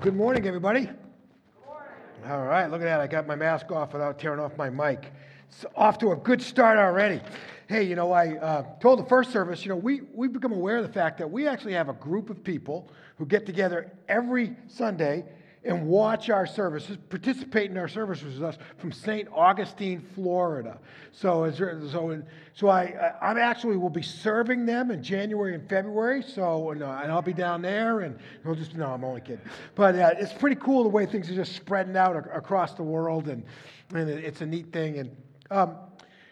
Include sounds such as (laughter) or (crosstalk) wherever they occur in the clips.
Good morning, everybody. Good morning. All right, look at that. I got my mask off without tearing off my mic. It's off to a good start already. Hey, you know, I uh, told the first service, you know, we, we've become aware of the fact that we actually have a group of people who get together every Sunday and watch our services, participate in our services with us from St. Augustine, Florida. So, so, so I, I actually will be serving them in January and February. So, and, uh, and I'll be down there, and we'll just no, I'm only kidding. But uh, it's pretty cool the way things are just spreading out across the world, and and it's a neat thing. And um,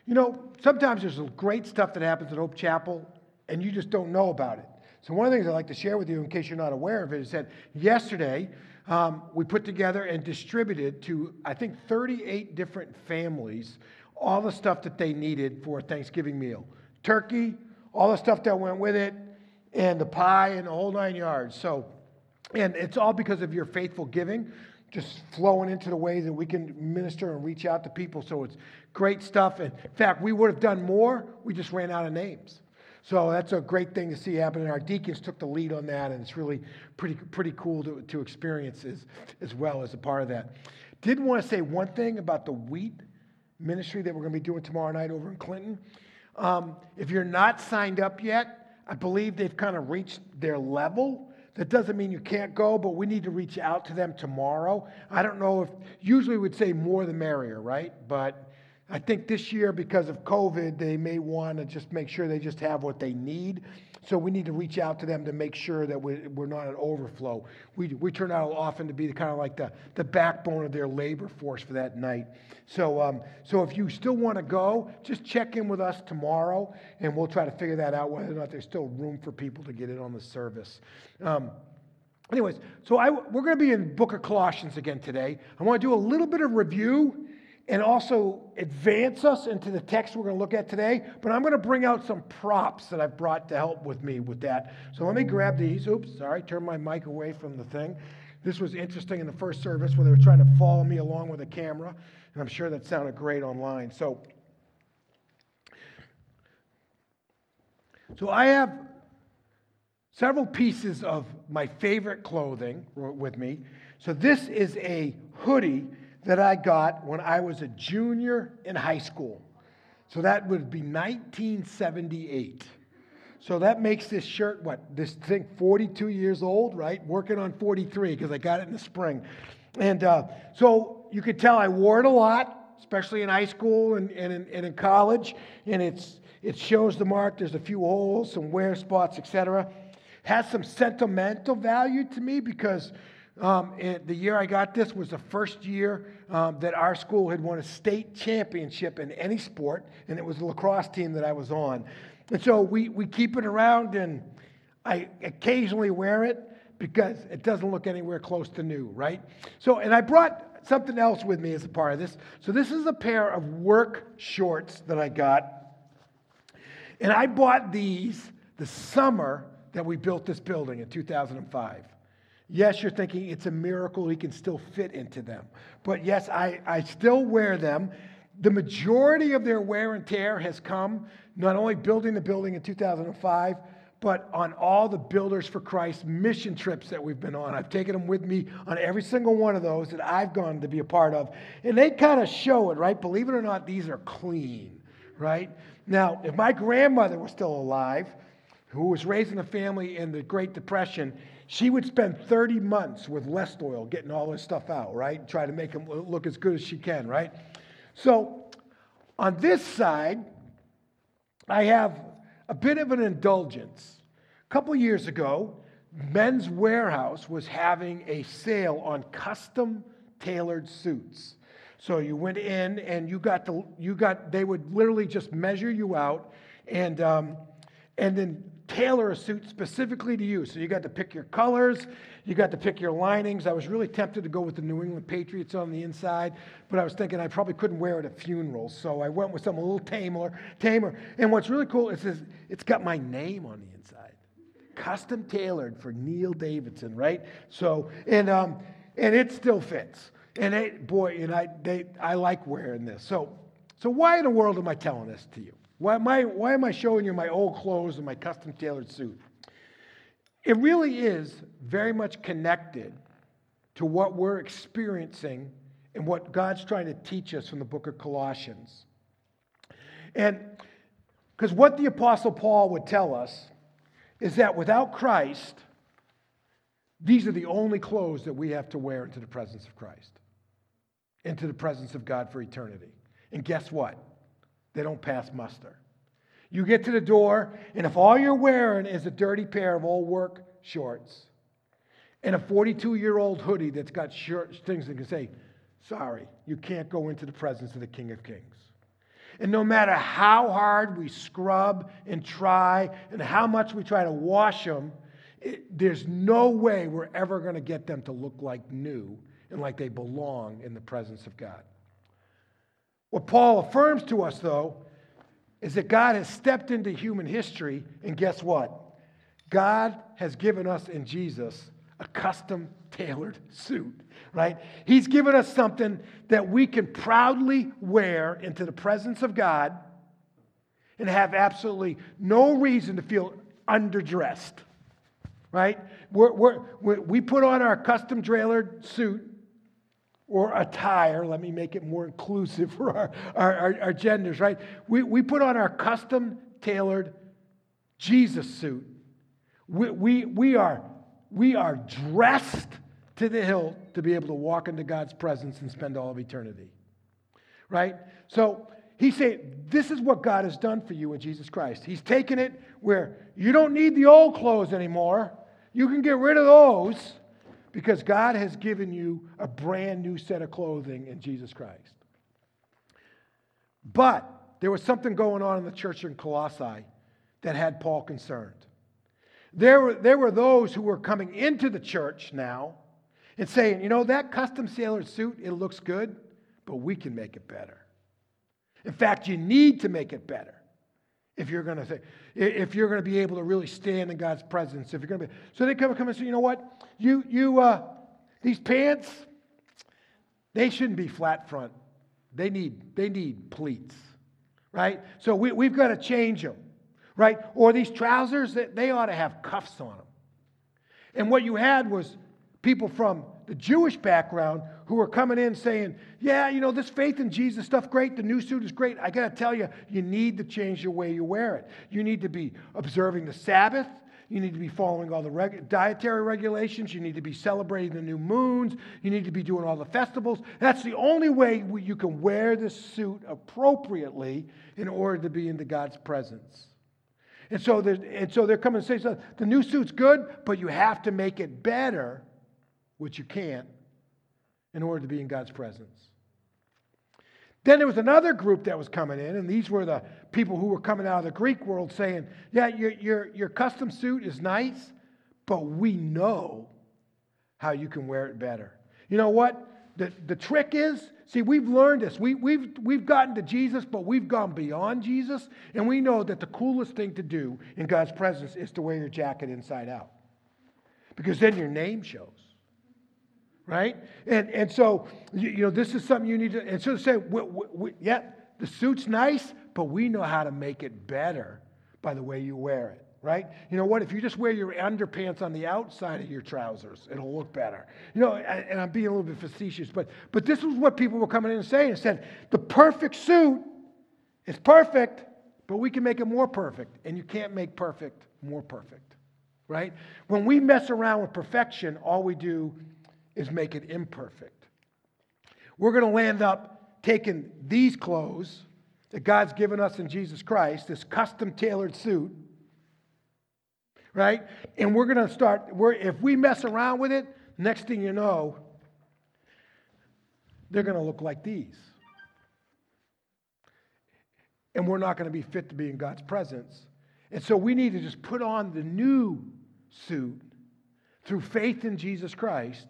you know, sometimes there's great stuff that happens at Hope Chapel, and you just don't know about it. So one of the things I'd like to share with you, in case you're not aware of it, is that yesterday um, we put together and distributed to, I think, 38 different families all the stuff that they needed for a Thanksgiving meal turkey, all the stuff that went with it, and the pie, and the whole nine yards. So, and it's all because of your faithful giving, just flowing into the ways that we can minister and reach out to people. So it's great stuff. In fact, we would have done more, we just ran out of names. So that's a great thing to see happen. And our deacons took the lead on that, and it's really pretty, pretty cool to, to experience as, as well as a part of that. Did want to say one thing about the wheat ministry that we're going to be doing tomorrow night over in Clinton. Um, if you're not signed up yet, I believe they've kind of reached their level. That doesn't mean you can't go, but we need to reach out to them tomorrow. I don't know if, usually we'd say more the merrier, right? But I think this year, because of COVID, they may want to just make sure they just have what they need. So we need to reach out to them to make sure that we're, we're not an overflow. We, we turn out often to be kind of like the, the backbone of their labor force for that night. So, um, so if you still want to go, just check in with us tomorrow, and we'll try to figure that out whether or not there's still room for people to get in on the service. Um, anyways, so I, we're going to be in Book of Colossians again today. I want to do a little bit of review and also advance us into the text we're going to look at today. But I'm going to bring out some props that I've brought to help with me with that. So let me grab these. Oops, sorry, turn my mic away from the thing. This was interesting in the first service where they were trying to follow me along with a camera, and I'm sure that sounded great online. So, so I have several pieces of my favorite clothing with me. So this is a hoodie that I got when I was a junior in high school. So that would be 1978. So that makes this shirt, what, this thing 42 years old, right? Working on 43 because I got it in the spring. And uh, so you could tell I wore it a lot, especially in high school and, and, in, and in college. And it's, it shows the mark. There's a few holes, some wear spots, etc. Has some sentimental value to me because um, the year I got this was the first year um, that our school had won a state championship in any sport, and it was the lacrosse team that I was on. And so we, we keep it around, and I occasionally wear it because it doesn't look anywhere close to new, right? So, and I brought something else with me as a part of this. So, this is a pair of work shorts that I got. And I bought these the summer that we built this building in 2005. Yes, you're thinking it's a miracle he can still fit into them. But yes, I, I still wear them. The majority of their wear and tear has come not only building the building in 2005, but on all the Builders for Christ mission trips that we've been on. I've taken them with me on every single one of those that I've gone to be a part of. And they kind of show it, right? Believe it or not, these are clean, right? Now, if my grandmother was still alive, who was raising a family in the Great Depression, she would spend 30 months with Lestoil getting all this stuff out, right? Try to make them look as good as she can, right? So on this side, I have a bit of an indulgence. A couple years ago, Men's Wearhouse was having a sale on custom tailored suits. So you went in and you got the you got they would literally just measure you out and um, and then tailor a suit specifically to you. So you got to pick your colors, you got to pick your linings. I was really tempted to go with the New England Patriots on the inside, but I was thinking I probably couldn't wear it at funerals, so I went with something a little tamer. Tamer. And what's really cool is this, it's got my name on the inside, custom tailored for Neil Davidson, right? So and um, and it still fits. And it, boy, and I they I like wearing this. So so why in the world am I telling this to you? Why am, I, why am I showing you my old clothes and my custom tailored suit? It really is very much connected to what we're experiencing and what God's trying to teach us from the book of Colossians. And because what the Apostle Paul would tell us is that without Christ, these are the only clothes that we have to wear into the presence of Christ, into the presence of God for eternity. And guess what? They don't pass muster. You get to the door, and if all you're wearing is a dirty pair of old work shorts and a 42 year old hoodie that's got short things that can say, sorry, you can't go into the presence of the King of Kings. And no matter how hard we scrub and try and how much we try to wash them, it, there's no way we're ever going to get them to look like new and like they belong in the presence of God. What Paul affirms to us, though, is that God has stepped into human history, and guess what? God has given us in Jesus a custom tailored suit, right? He's given us something that we can proudly wear into the presence of God and have absolutely no reason to feel underdressed, right? We're, we're, we're, put on our custom tailored suit or attire, let me make it more inclusive (laughs) for our, our, our, our genders, right? We, we put on our custom tailored Jesus suit. We, we, we are we are dressed to the hilt to be able to walk into God's presence and spend all of eternity. Right? So he said, This is what God has done for you in Jesus Christ. He's taken it where you don't need the old clothes anymore. You can get rid of those because God has given you a brand new set of clothing in Jesus Christ. But there was something going on in the church in Colossae that had Paul concerned. There were, there were those who were coming into the church now and saying, you know, that custom sailor suit, it looks good, but we can make it better. In fact, you need to make it better if you're going to say, if you're going to be able to really stand in God's presence. If you're going to be, so they come, come and say, you know what, you, you, uh, these pants, they shouldn't be flat front. They need, they need pleats, right? So we, we've got to change them right? Or these trousers, that they ought to have cuffs on them. And what you had was people from the Jewish background who are coming in saying, Yeah, you know, this faith in Jesus stuff, great. The new suit is great. I got to tell you, you need to change the way you wear it. You need to be observing the Sabbath. You need to be following all the reg- dietary regulations. You need to be celebrating the new moons. You need to be doing all the festivals. That's the only way you can wear this suit appropriately in order to be into God's presence. And so, and so they're coming and saying, so the new suit's good, but you have to make it better, which you can't, in order to be in God's presence. Then there was another group that was coming in, and these were the people who were coming out of the Greek world saying, Yeah, your, your, your custom suit is nice, but we know how you can wear it better. You know what? The, the trick is, see, we've learned this. We, we've, we've gotten to Jesus, but we've gone beyond Jesus, and we know that the coolest thing to do in God's presence is to wear your jacket inside out. Because then your name shows. Right? And, and so, you, you know, this is something you need to, and so to say, we, we, yeah, the suit's nice, but we know how to make it better by the way you wear it right? You know what? If you just wear your underpants on the outside of your trousers, it'll look better. You know, and I'm being a little bit facetious, but but this was what people were coming in and saying. It said the perfect suit is perfect, but we can make it more perfect, and you can't make perfect more perfect, right? When we mess around with perfection, all we do is make it imperfect. We're going to land up taking these clothes that God's given us in Jesus Christ, this custom tailored suit right? And we're going to start, we're, if we mess around with it, next thing you know, they're going to look like these. And we're not going to be fit to be in God's presence. And so we need to just put on the new suit through faith in Jesus Christ,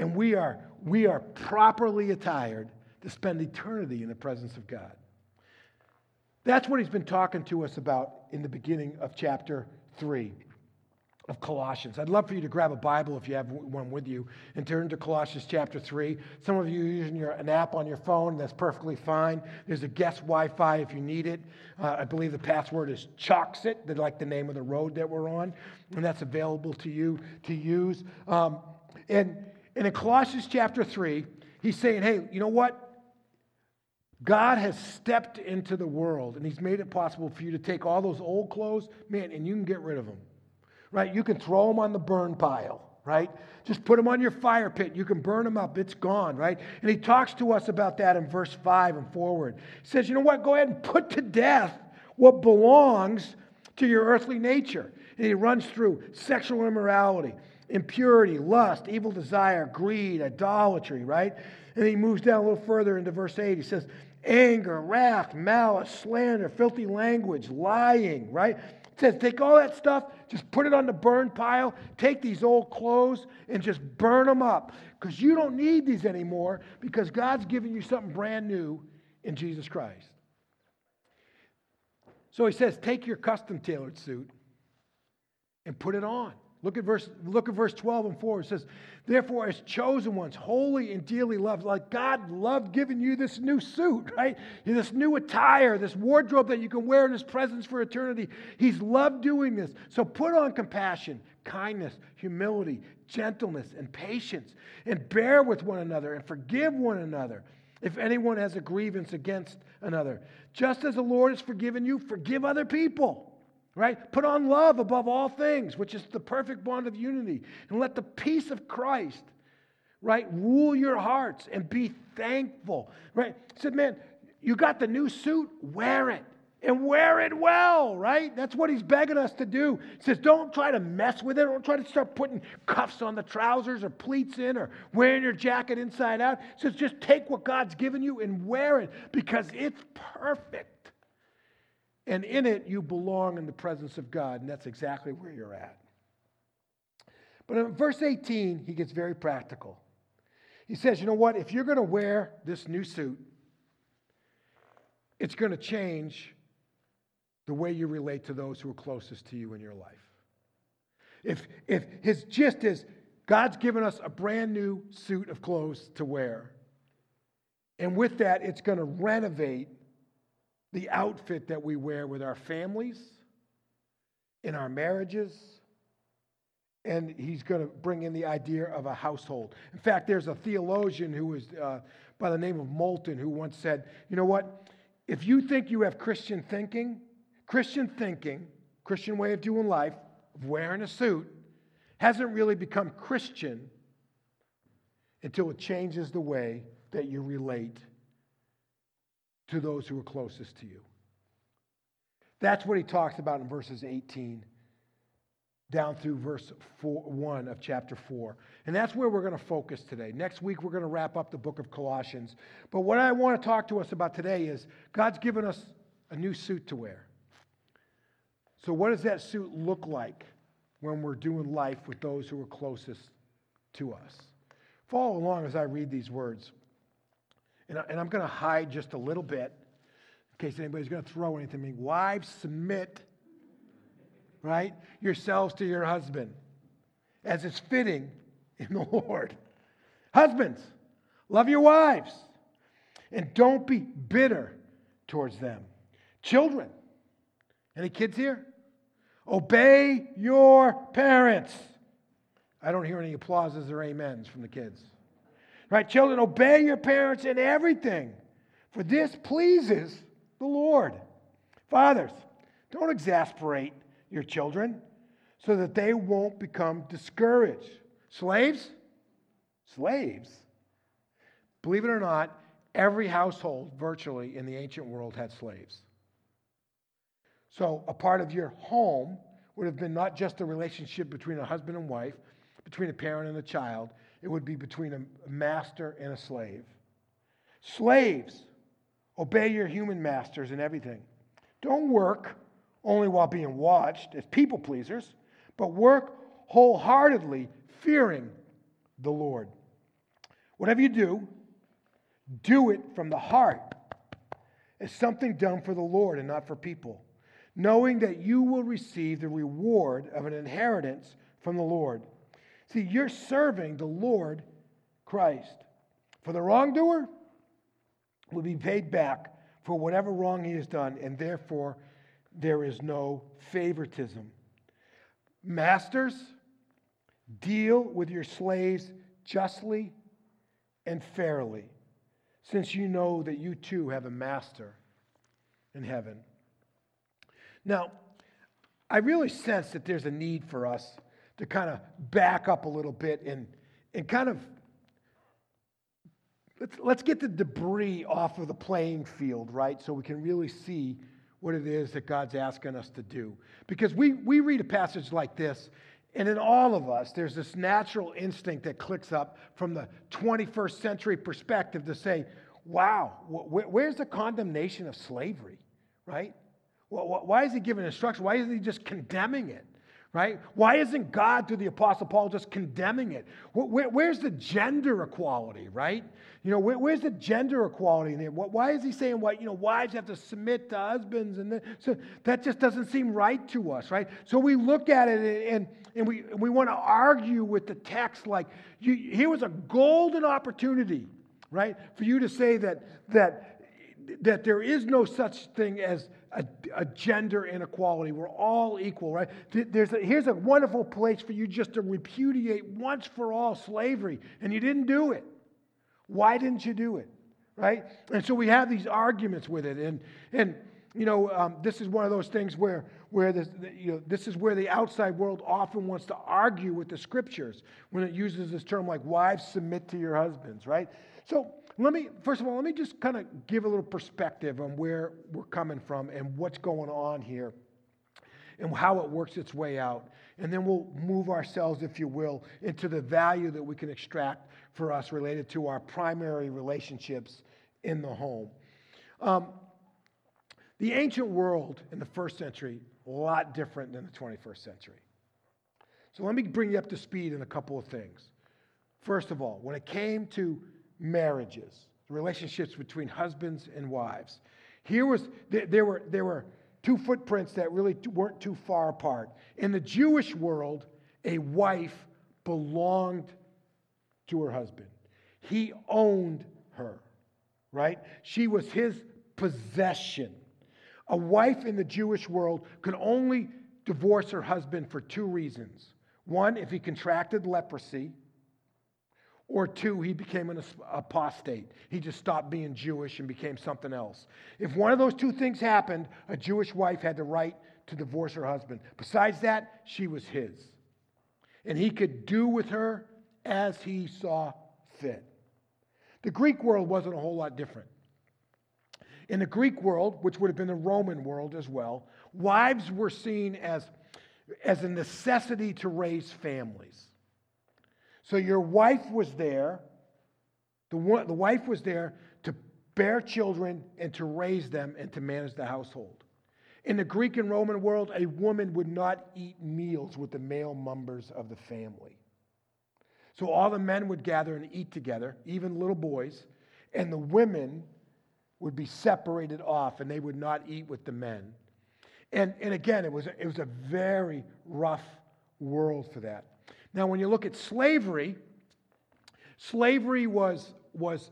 and we are, we are properly attired to spend eternity in the presence of God. That's what he's been talking to us about in the beginning of chapter 3 of Colossians. I'd love for you to grab a Bible if you have one with you and turn to Colossians chapter 3. Some of you are using your, an app on your phone, that's perfectly fine. There's a guest Wi Fi if you need it. Uh, I believe the password is Choxit, like the name of the road that we're on, and that's available to you to use. Um, and and in Colossians chapter 3, he's saying, hey, you know what? God has stepped into the world and he's made it possible for you to take all those old clothes, man, and you can get rid of them. Right? You can throw them on the burn pile, right? Just put them on your fire pit. You can burn them up. It's gone, right? And he talks to us about that in verse 5 and forward. He says, you know what? Go ahead and put to death what belongs to your earthly nature. And he runs through sexual immorality, impurity, lust, evil desire, greed, idolatry, right? And he moves down a little further into verse 8. He says, anger, wrath, malice, slander, filthy language, lying, right? It says, take all that stuff, just put it on the burn pile, take these old clothes and just burn them up. Because you don't need these anymore because God's giving you something brand new in Jesus Christ. So he says, take your custom tailored suit and put it on. Look at verse, look at verse 12 and 4. It says, Therefore, as chosen ones, holy and dearly loved, like God loved giving you this new suit, (laughs) right? This new attire, this wardrobe that you can wear in His presence for eternity. He's loved doing this. So put on compassion, kindness, humility, gentleness, and patience, and bear with one another and forgive one another if anyone has a grievance against another. Just as the Lord has forgiven you, forgive other people right? Put on love above all things, which is the perfect bond of unity. And let the peace of Christ, right, rule your hearts and be thankful, right? said, man, you got the new suit, wear it. And wear it well, right? That's what he's begging us to do. He says, don't try to mess with it. Don't try to start putting cuffs on the trousers or pleats in or wearing your jacket inside out. He says, just take what God's given you and wear it because it's perfect. And in it, you belong in the presence of God, and that's exactly where you're at. But in verse 18, he gets very practical. He says, You know what? If you're going to wear this new suit, it's going to change the way you relate to those who are closest to you in your life. If, if his gist is God's given us a brand new suit of clothes to wear, and with that, it's going to renovate the outfit that we wear with our families, in our marriages, and he's going to bring in the idea of a household. In fact, there's a theologian who was uh, by the name of Moulton who once said, You know what? If you think you have Christian thinking, Christian thinking, Christian way of doing life, of wearing a suit, hasn't really become Christian until it changes the way that you relate to those who are closest to you. That's what he talks about in verses 18 down through verse four, 1 of chapter 4. And that's where we're going to focus today. Next week, we're going to wrap up the book of Colossians. But what I want to talk to us about today is God's given us a new suit to wear. So, what does that suit look like when we're doing life with those who are closest to us? Follow along as I read these words. And, I, I'm going to hide just a little bit in case anybody's going to throw anything at me. Wives, submit, right, yourselves to your husband as is fitting in the (laughs) Lord. Husbands, love your wives and don't be bitter towards them. Children, any kids here? Obey your parents. I don't hear any applauses or amens from the kids. Right? Children, obey your parents in everything, for this pleases the Lord. Fathers, don't exasperate your children so that they won't become discouraged. Slaves? Slaves. Believe it or not, every household virtually in the ancient world had slaves. So, a part of your home would have been not just the relationship between a husband and wife, between a parent and a child, it would be between a master and a slave. Slaves, obey your human masters in everything. Don't work only while being watched as people pleasers, but work wholeheartedly, fearing the Lord. Whatever you do, do it from the heart as something done for the Lord and not for people, knowing that you will receive the reward of an inheritance from the Lord. See, you're serving the Lord Christ. For the wrongdoer will be paid back for whatever wrong he has done, and therefore there is no favoritism. Masters, deal with your slaves justly and fairly, since you know that you too have a master in heaven. Now, I really sense that there's a need for us to kind of back up a little bit and, and kind of let's, let's get the debris off of the playing field, right? So we can really see what it is that God's asking us to do. Because we, we read a passage like this, and in all of us, there's this natural instinct that clicks up from the 21st century perspective to say, wow, wh- where's the condemnation of slavery, right? Why is he giving instruction? Why isn't he just condemning it? Right? Why isn't God, through the Apostle Paul, just condemning it? where's the gender equality, right? You know, where's the gender equality in there? Why is he saying what, you know, wives have to submit to husbands? And so that just doesn't seem right to us, right? So we look at it and, and we, we want to argue with the text like, you, here was a golden opportunity, right? For you to say that, that, that there is no such thing as a, a, gender inequality. We're all equal, right? There's a, here's a wonderful place for you just to repudiate once for all slavery, and you didn't do it. Why didn't you do it? Right? And so we have these arguments with it, and and you know um, this is one of those things where where this, you know this is where the outside world often wants to argue with the scriptures when it uses this term like wives submit to your husbands, right? So let me, first of all, let me just kind of give a little perspective on where we're coming from and what's going on here and how it works its way out. And then we'll move ourselves, if you will, into the value that we can extract for us related to our primary relationships in the home. Um, the ancient world in the first century, a lot different than the 21st century. So let me bring you up to speed in a couple of things. First of all, when it came to marriages, relationships between husbands and wives. Here was there were there were two footprints that really weren't too far apart. In the Jewish world, a wife belonged to her husband. He owned her, right? She was his possession. A wife in the Jewish world could only divorce her husband for two reasons. One, if he contracted leprosy, or two, he became an apostate. He just stopped being Jewish and became something else. If one of those two things happened, a Jewish wife had the right to divorce her husband. Besides that, she was his. And he could do with her as he saw fit. The Greek world wasn't a whole lot different. In the Greek world, which would have been the Roman world as well, wives were seen as, as a necessity to raise families. So your wife was there, the, one, the wife was there to bear children and to raise them and to manage the household. In the Greek and Roman world, a woman would not eat meals with the male members of the family. So all the men would gather and eat together, even little boys, and the women would be separated off and they would not eat with the men. And, and again, it was, it was a very rough world for that. Now, when you look at slavery, slavery was, was,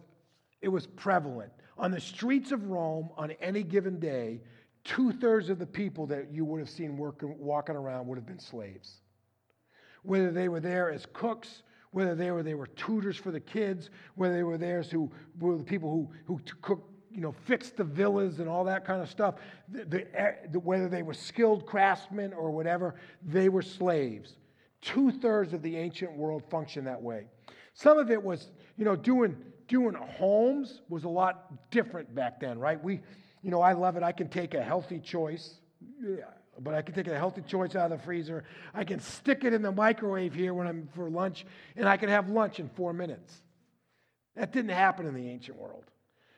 it was prevalent. On the streets of Rome, on any given day, two thirds of the people that you would have seen working, walking around would have been slaves. Whether they were there as cooks, whether they were, they were tutors for the kids, whether they were there who were the people who, who cook, you know, fixed the villas and all that kind of stuff, the, the, eh, the, whether they were skilled craftsmen or whatever, they were slaves. Two thirds of the ancient world functioned that way. Some of it was, you know, doing, doing homes was a lot different back then, right? We, you know, I love it. I can take a healthy choice, but I can take a healthy choice out of the freezer. I can stick it in the microwave here when I'm for lunch, and I can have lunch in four minutes. That didn't happen in the ancient world.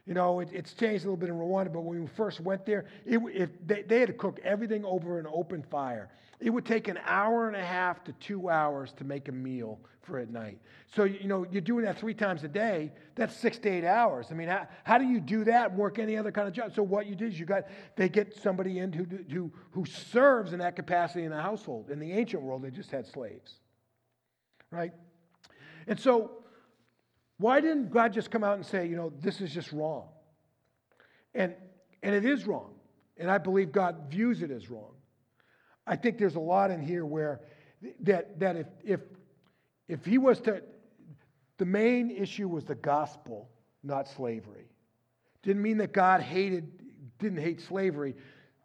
You know, it, it's changed a little bit in Rwanda, but when we first went there, it, it, they, they had to cook everything over an open fire. It would take an hour and a half to two hours to make a meal for at night. So, you know, you're doing that three times a day, that's six to eight hours. I mean, how, how do you do that and work any other kind of job? So, what you do is you got, they get somebody in who, who, who serves in that capacity in the household. In the ancient world, they just had slaves, right? And so, why didn't God just come out and say, you know, this is just wrong? And, and it is wrong. And I believe God views it as wrong. I think there's a lot in here where that, that if, if, if he was to, the main issue was the gospel, not slavery. Didn't mean that God hated, didn't hate slavery.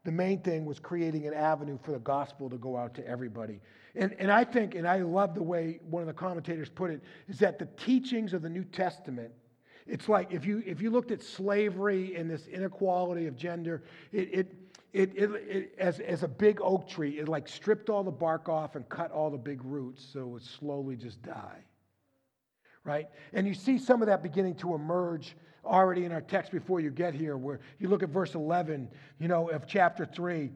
The main thing was creating an avenue for the gospel to go out to everybody. And, and I think, and I love the way one of the commentators put it, is that the teachings of the New Testament, it's like if you, if you looked at slavery and this inequality of gender, it, it, it, it, it, as, as a big oak tree, it like stripped all the bark off and cut all the big roots so it would slowly just die. Right? And you see some of that beginning to emerge already in our text before you get here, where you look at verse 11, you know, of chapter 3.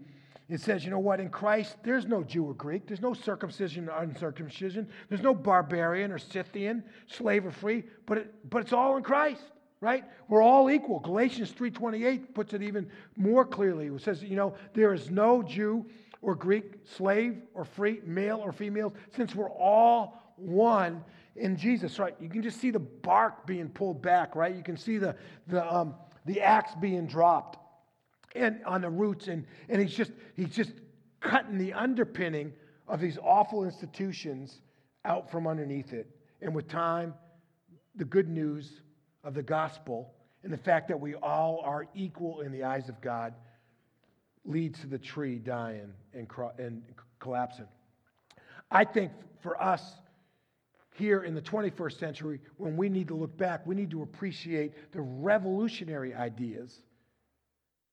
It says, you know what, in Christ, there's no Jew or Greek, there's no circumcision or uncircumcision, there's no barbarian or Scythian, slave or free, but, it, but it's all in Christ right we're all equal galatians 3.28 puts it even more clearly it says you know there is no jew or greek slave or free male or female since we're all one in Jesus, right? You can just see the bark being pulled back, right? You can see the, the, um, the axe being dropped and on the roots, and, and he's just he's just cutting the underpinning of these awful institutions out from underneath it. And with time, the good news of the gospel and the fact that we all are equal in the eyes of God leads to the tree dying and, and collapsing. I think for us, here in the 21st century, when we need to look back, we need to appreciate the revolutionary ideas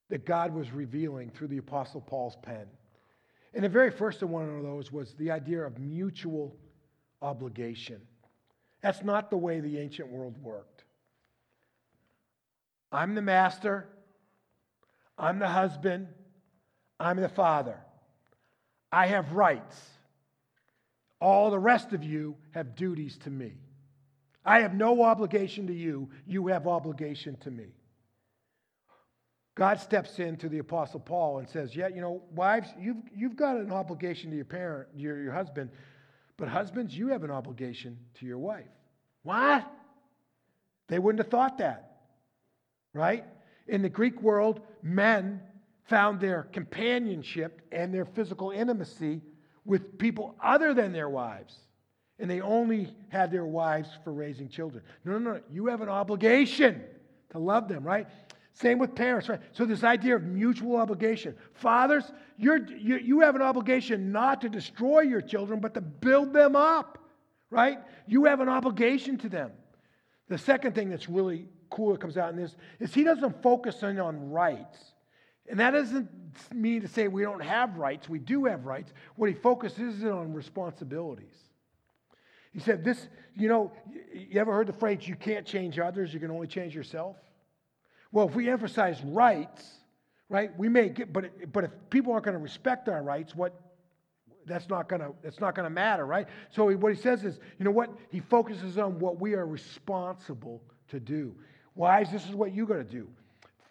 that God was revealing through the Apostle Paul's pen. And the very first of one of those was the idea of mutual obligation. That's not the way the ancient world worked. I'm the master, I'm the husband, I'm the father. I have rights. All the rest of you have duties to me. I have no obligation to you, you have obligation to me. God steps in to the Apostle Paul and says, Yeah, you know, wives, you've, you've got an obligation to your parent, your, your husband, but husbands, you have an obligation to your wife. What? They wouldn't have thought that, right? In the Greek world, men found their companionship and their physical intimacy with people other than their wives. And they only had their wives for raising children. No, no, no. You have an obligation to love them, right? Same with parents, right? So, this idea of mutual obligation. Fathers, you're, you, you have an obligation not to destroy your children, but to build them up, right? You have an obligation to them. The second thing that's really cool that comes out in this is he doesn't focus in on rights. And that doesn't mean to say we don't have rights. We do have rights. What he focuses is on responsibilities. He said, This, you know, you ever heard the phrase, you can't change others, you can only change yourself? Well, if we emphasize rights, right, we may get, but, but if people aren't going to respect our rights, what, that's not going to that's not going to matter right so he, what he says is you know what he focuses on what we are responsible to do wives this is what you got to do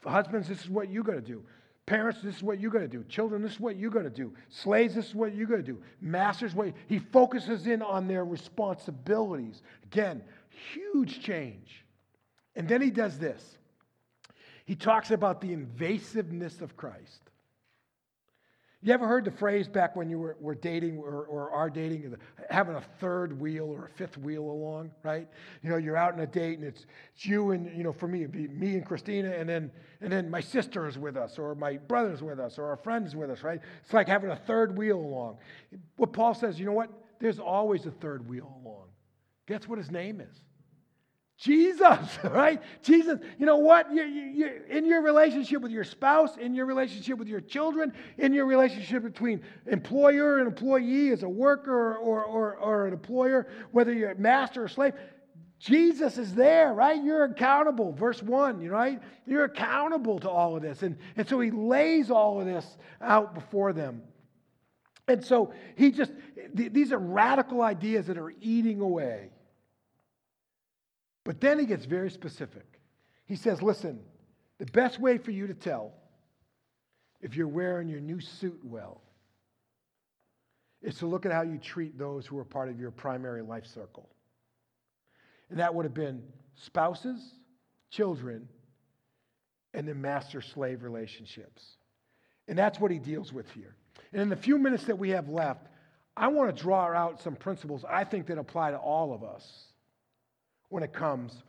husbands this is what you got to do Parents, this is what you got to do. Children, this is what you got to do. Slaves, this is what you got to do. Masters, what he focuses in on their responsibilities. Again, huge change. And then he does this. He talks about the invasiveness of Christ. You ever heard the phrase back when you were, were dating or, or are dating, having a third wheel or a fifth wheel along, right? You know, you're out on a date and it's, it's you and, you know, for me, it'd be me and Christina, and then, and then my sister is with us, or my brother's with us, or our friend's with us, right? It's like having a third wheel along. What Paul says, you know what? There's always a third wheel along. Guess what his name is? Jesus, (laughs) right? Jesus, you know what? You, you, in your relationship with your spouse, in your relationship with your children, in your relationship between employer and employee as a worker or, or, or an employer, whether you're a master or slave, Jesus is there, right? You're accountable. Verse 1, you right? You're accountable to all of this. And, and so he lays all of this out before them. And so he just, th- these are radical ideas that are eating away but then he gets very specific. He says, listen, the best way for you to tell if you're wearing your new suit well is to look at how you treat those who are part of your primary life circle. And that would have been spouses, children, and then master slave relationships. And that's what he deals with here. And in the few minutes that we have left, I want to draw out some principles I think that apply to all of us when it comes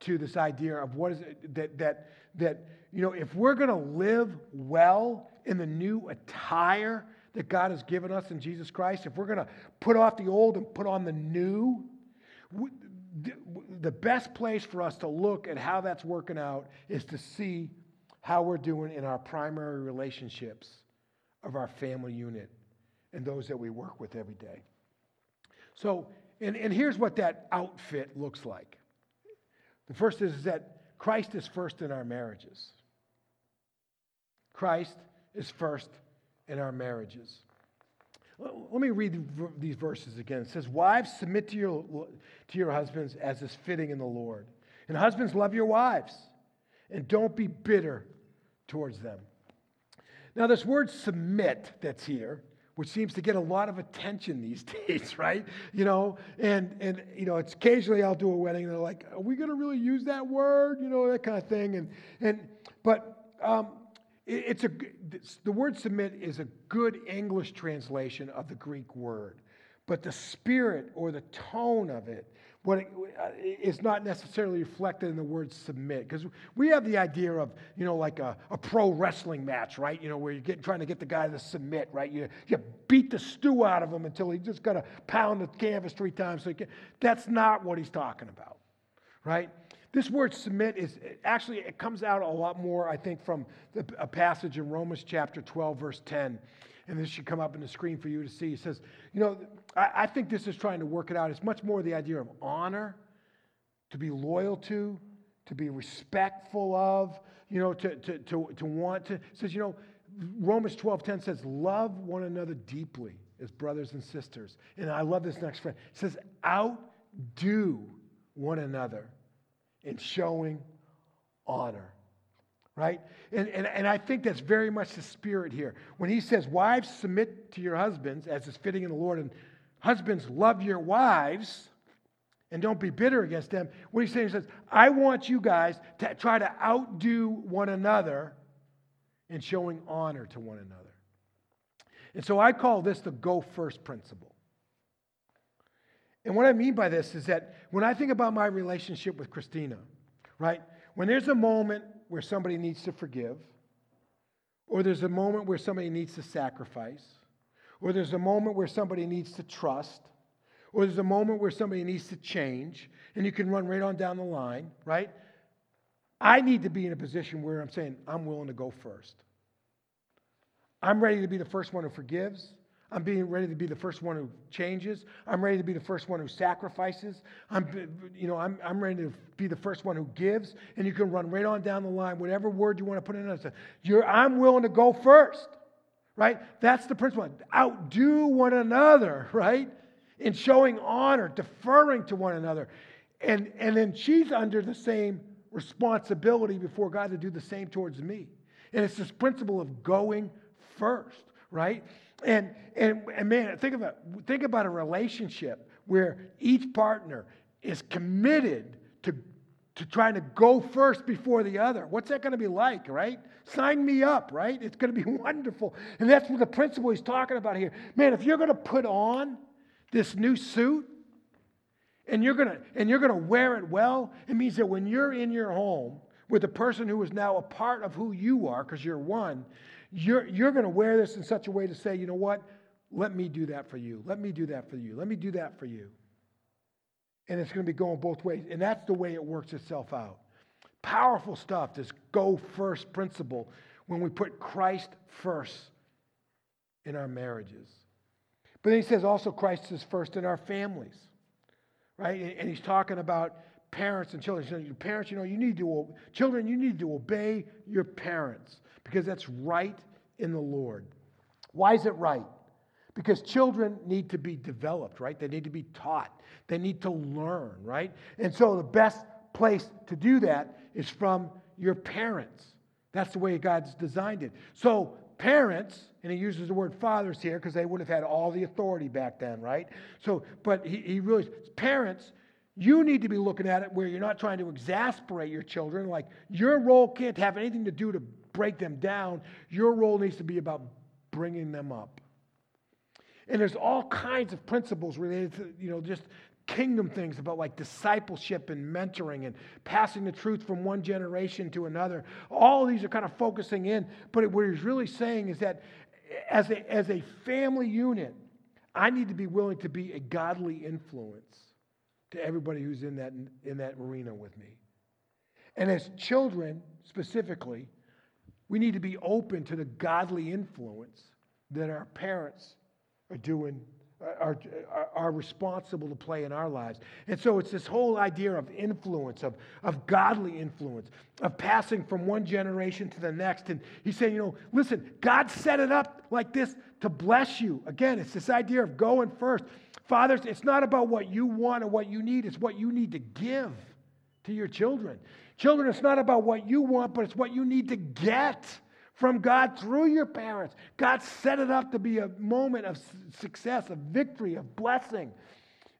to this idea of what is it that, that, that you know, if we're going to live well in the new attire that God has given us in Jesus Christ, if we're going to put off the old and put on the new, the best place for us to look at how that's working out is to see how we're doing in our primary relationships of our family unit and those that we work with every day. So, and, and here's what that outfit looks like. The first is, that Christ is first in our marriages. Christ is first in our marriages. Let me read these verses again. It says, Wives, submit to your, to your husbands as is fitting in the Lord. And husbands, love your wives, and don't be bitter towards them. Now, this word submit that's here, which seems to get a lot of attention these (laughs) days, right? You know, and and you know, it's occasionally I'll do a wedding and they're like, "Are we going to really use that word?" You know, that kind of thing. And and but um, it, it's a the word submit is a good English translation of the Greek word, but the spirit or the tone of it what uh, is not necessarily reflected in the word submit. Because we have the idea of, you know, like a, a pro wrestling match, right? You know, where you're getting, trying to get the guy to submit, right? You, you beat the stew out of him until he just got to pound the canvas three times. So that's not what he's talking about, right? This word submit is actually, it comes out a lot more, I think, from the, a passage in Romans chapter 12, verse 10 and this should come up in the screen for you to see. He says, you know, I, I think this is trying to work it out. It's much more the idea of honor, to be loyal to, to be respectful of, you know, to, to, to, to want to. It says, you know, Romans 12 10 says, love one another deeply as brothers and sisters. And I love this next phrase. It says, outdo one another in showing honor right? And, and, and I think that's very much the spirit here. When he says, Wives, submit to your husbands as is fitting in the Lord, and husbands, love your wives and don't be bitter against them. What he's saying is, I want you guys to try to outdo one another in showing honor to one another. And so I call this the go first principle. And what I mean by this is that when I think about my relationship with Christina, right, when there's a moment where somebody needs to forgive, or there's a moment where somebody needs to sacrifice, or there's a moment where somebody needs to trust, or there's a moment where somebody needs to change, and you can run right on down the line, right? I need to be in a position where I'm saying, I'm willing to go first. I'm ready to be the first one who forgives. I'm being ready to be the first one who changes. I'm ready to be the first one who sacrifices. I'm, you know, I'm, I'm ready to be the first one who gives. And you can run right on down the line, whatever word you want to put in. You're, I'm willing to go first, right? That's the principle. Outdo one another, (laughs) right? In showing honor, deferring to one another. And, and then she's under the same responsibility before God to do the same towards me. And it's this principle of going first, right? And, and, and man, think about, think about a relationship where each partner is committed to, to trying to go first before the other. What's that going to be like, right? Sign me up, right? It's going to be (laughs) wonderful. And that's what the principle he's talking about here. Man, if you're going to put on this new suit and you're going to and you're going to wear it well, it means that when you're in your home with the person who is now a part of who you are because you're one, you're, you're going to wear this in such a way to say, you know what? Let me do that for you. Let me do that for you. Let me do that for you. And it's going to be going both ways. And that's the way it works itself out. Powerful stuff, this go first principle when we put Christ first in our marriages. But then he says also Christ is first in our families, right? And he's talking about parents and children. So parents, you know, you need to, children, you need to obey your parents because that's right in the Lord. Why is it right? Because children need to be developed, right? They need to be taught. They need to learn, right? And so the best place to do that is from your parents. That's the way God's designed it. So, parents, and he uses the word fathers here because they would have had all the authority back then, right? So, but he, he really, parents, you need to be looking at it where you're not trying to exasperate your children. Like, your role can't have anything to do to break them down. Your role needs to be about bringing them up. And there's all kinds of principles related to, you know, just kingdom things about like discipleship and mentoring and passing the truth from one generation to another. All these are kind of focusing in, but what he's really saying is that as a, as a family unit, I need to be willing to be a godly influence to everybody who's in that, in that arena with me. And as children, specifically, we need to be open to the godly influence that our parents are doing are, are, responsible to play in our lives. And so it's this whole idea of influence, of, of godly influence, of passing from one generation to the next. And he's saying, you know, listen, God set it up like this to bless you. Again, it's this idea of going first. Fathers, it's not about what you want or what you need, it's what you need to give to your children. Children, it's not about what you want, but it's what you need to get from God through your parents. God set it up to be a moment of success, of victory, of blessing.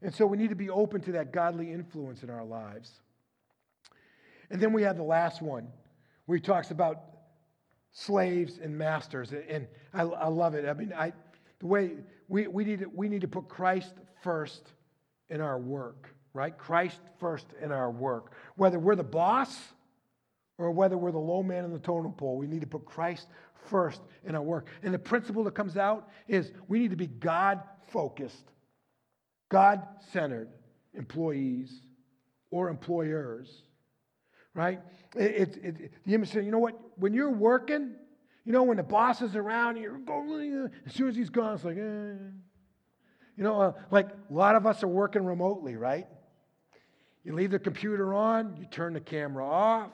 And so we need to be open to that godly influence in our lives. And then we have the last one where he talks about slaves and masters. And I, I love it. I mean, I, the way we, we, need to, we need to put Christ first in our work, right? Christ first in our work. Whether we're the boss or whether we're the low man in the totem pole, we need to put Christ first in our work. And the principle that comes out is we need to be God focused, God centered employees or employers, right? It, it, it, you know what? When you're working, you know, when the boss is around, you're going, as soon as he's gone, it's like, eh. You know, uh, like a lot of us are working remotely, right? You leave the computer on, you turn the camera off,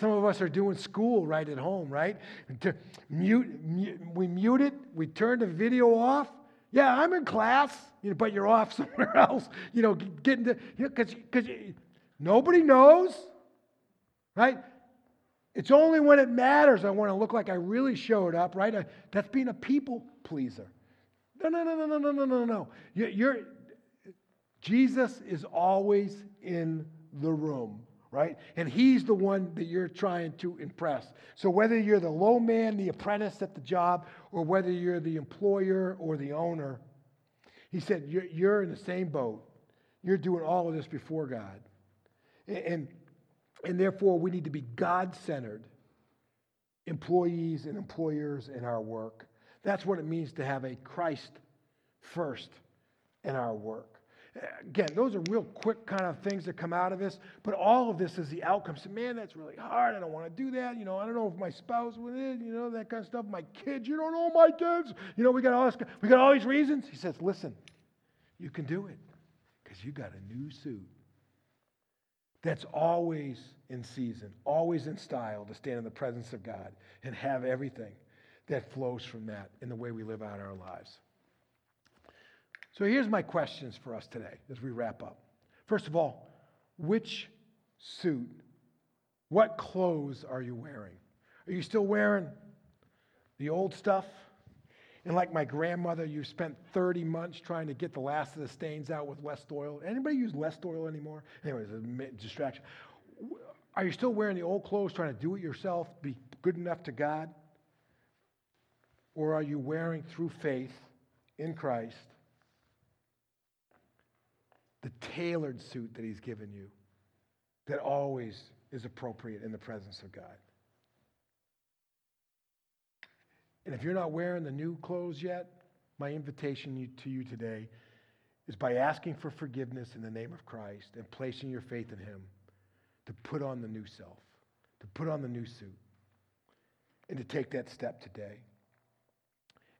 some of us are doing school right at home, right? To mute, mute, we mute it, we turn the video off. Yeah, I'm in class, you know, but you're off (laughs) somewhere else, you know, getting to, because you know, nobody knows, right? It's only when it matters I want to look like I really showed up, right? I, that's being a people pleaser. No, no, no, no, no, no, no, no. You, you're, Jesus is always in the room right? And he's the one that you're trying to impress. So whether you're the low man, the apprentice at the job, or whether you're the employer or the owner, he said, you're, you're in the same boat. You're doing all of this before God. And, and therefore, we need to be God centered employees and employers in our work. That's what it means to have a Christ first in our work. Again, those are real quick kind of things that come out of this, but all of this is the outcome. So, man, that's really hard. I don't want to do that. You know, I don't know if my spouse would, eh, you know, that kind of stuff. My kids, you don't know my kids. You know, we got all this, we got all these reasons. He says, listen, you can do it because you got a new suit that's always in season, always in style to stand in the presence of God and have everything that flows from that in the way we live out our lives. So here's my questions for us today as we wrap up. First of all, which suit, what clothes are you wearing? Are you still wearing the old stuff? And like my grandmother, you spent 30 months trying to get the last of the stains out with Lestoil. Anybody use Lestoil anymore? Anyways, a distraction. Are you still wearing the old clothes, trying to do it yourself, be good enough to God? Or are you wearing through faith in Christ the tailored suit that He's given you that always is appropriate in the presence of God. And if you're not wearing the new clothes yet, my invitation to you today is by asking for forgiveness in the name of Christ and placing your faith in Him to put on the new self, to put on the new suit, and to take that step today.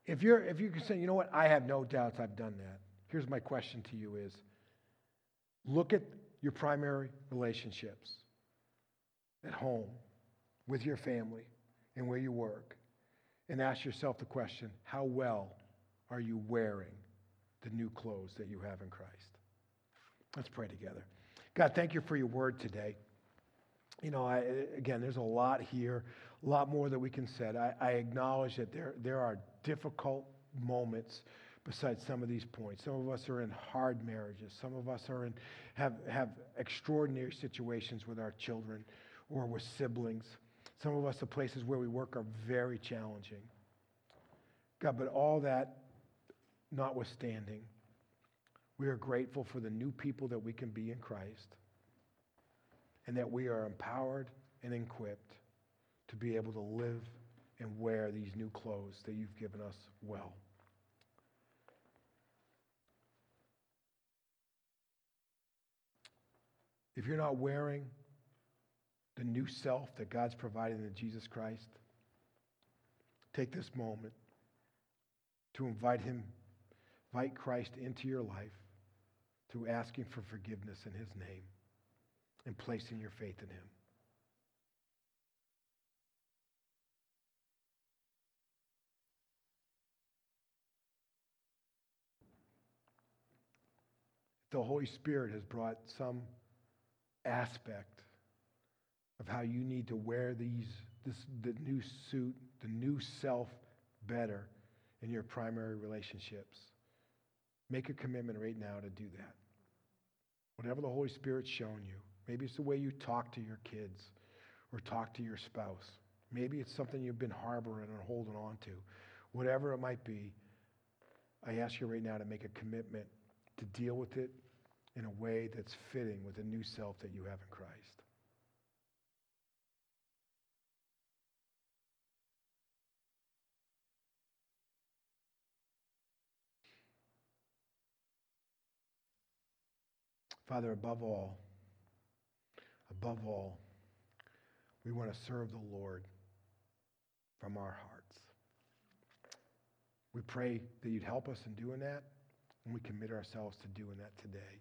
If you're if you can say, you know what, I have no doubts I've done that. Here's my question to you is Look at your primary relationships at home, with your family, and where you work, and ask yourself the question how well are you wearing the new clothes that you have in Christ? Let's pray together. God, thank you for your word today. You know, I, again, there's a lot here, a lot more that we can say. I, I acknowledge that there, there are difficult moments besides some of these points. Some of us are in hard marriages. Some of us are in, have, have extraordinary situations with our children or with siblings. Some of us, the places where we work are very challenging. God, but all that notwithstanding, We are grateful for the new people that we can be in Christ and that we are empowered and equipped to be able to live and wear these new clothes that you've given us well. If you're not wearing the new self that God's provided in Jesus Christ, take this moment to invite Him, invite Christ into your life through asking for forgiveness in His name and placing your faith in Him. The Holy Spirit has brought some aspect of how you need to wear these this the new suit, the new self better in your primary relationships. Make a commitment right now to do that. Whatever the Holy Spirit's shown you. Maybe it's the way you talk to your kids or talk to your spouse. Maybe it's something you've been harboring and holding on to. Whatever it might be, I ask you right now to make a commitment to deal with it in a way that's fitting with the new self that you have in Christ. Father, above all, above all, we want to serve the Lord from our hearts. We pray that you'd help us in doing that, and we commit ourselves to doing that today.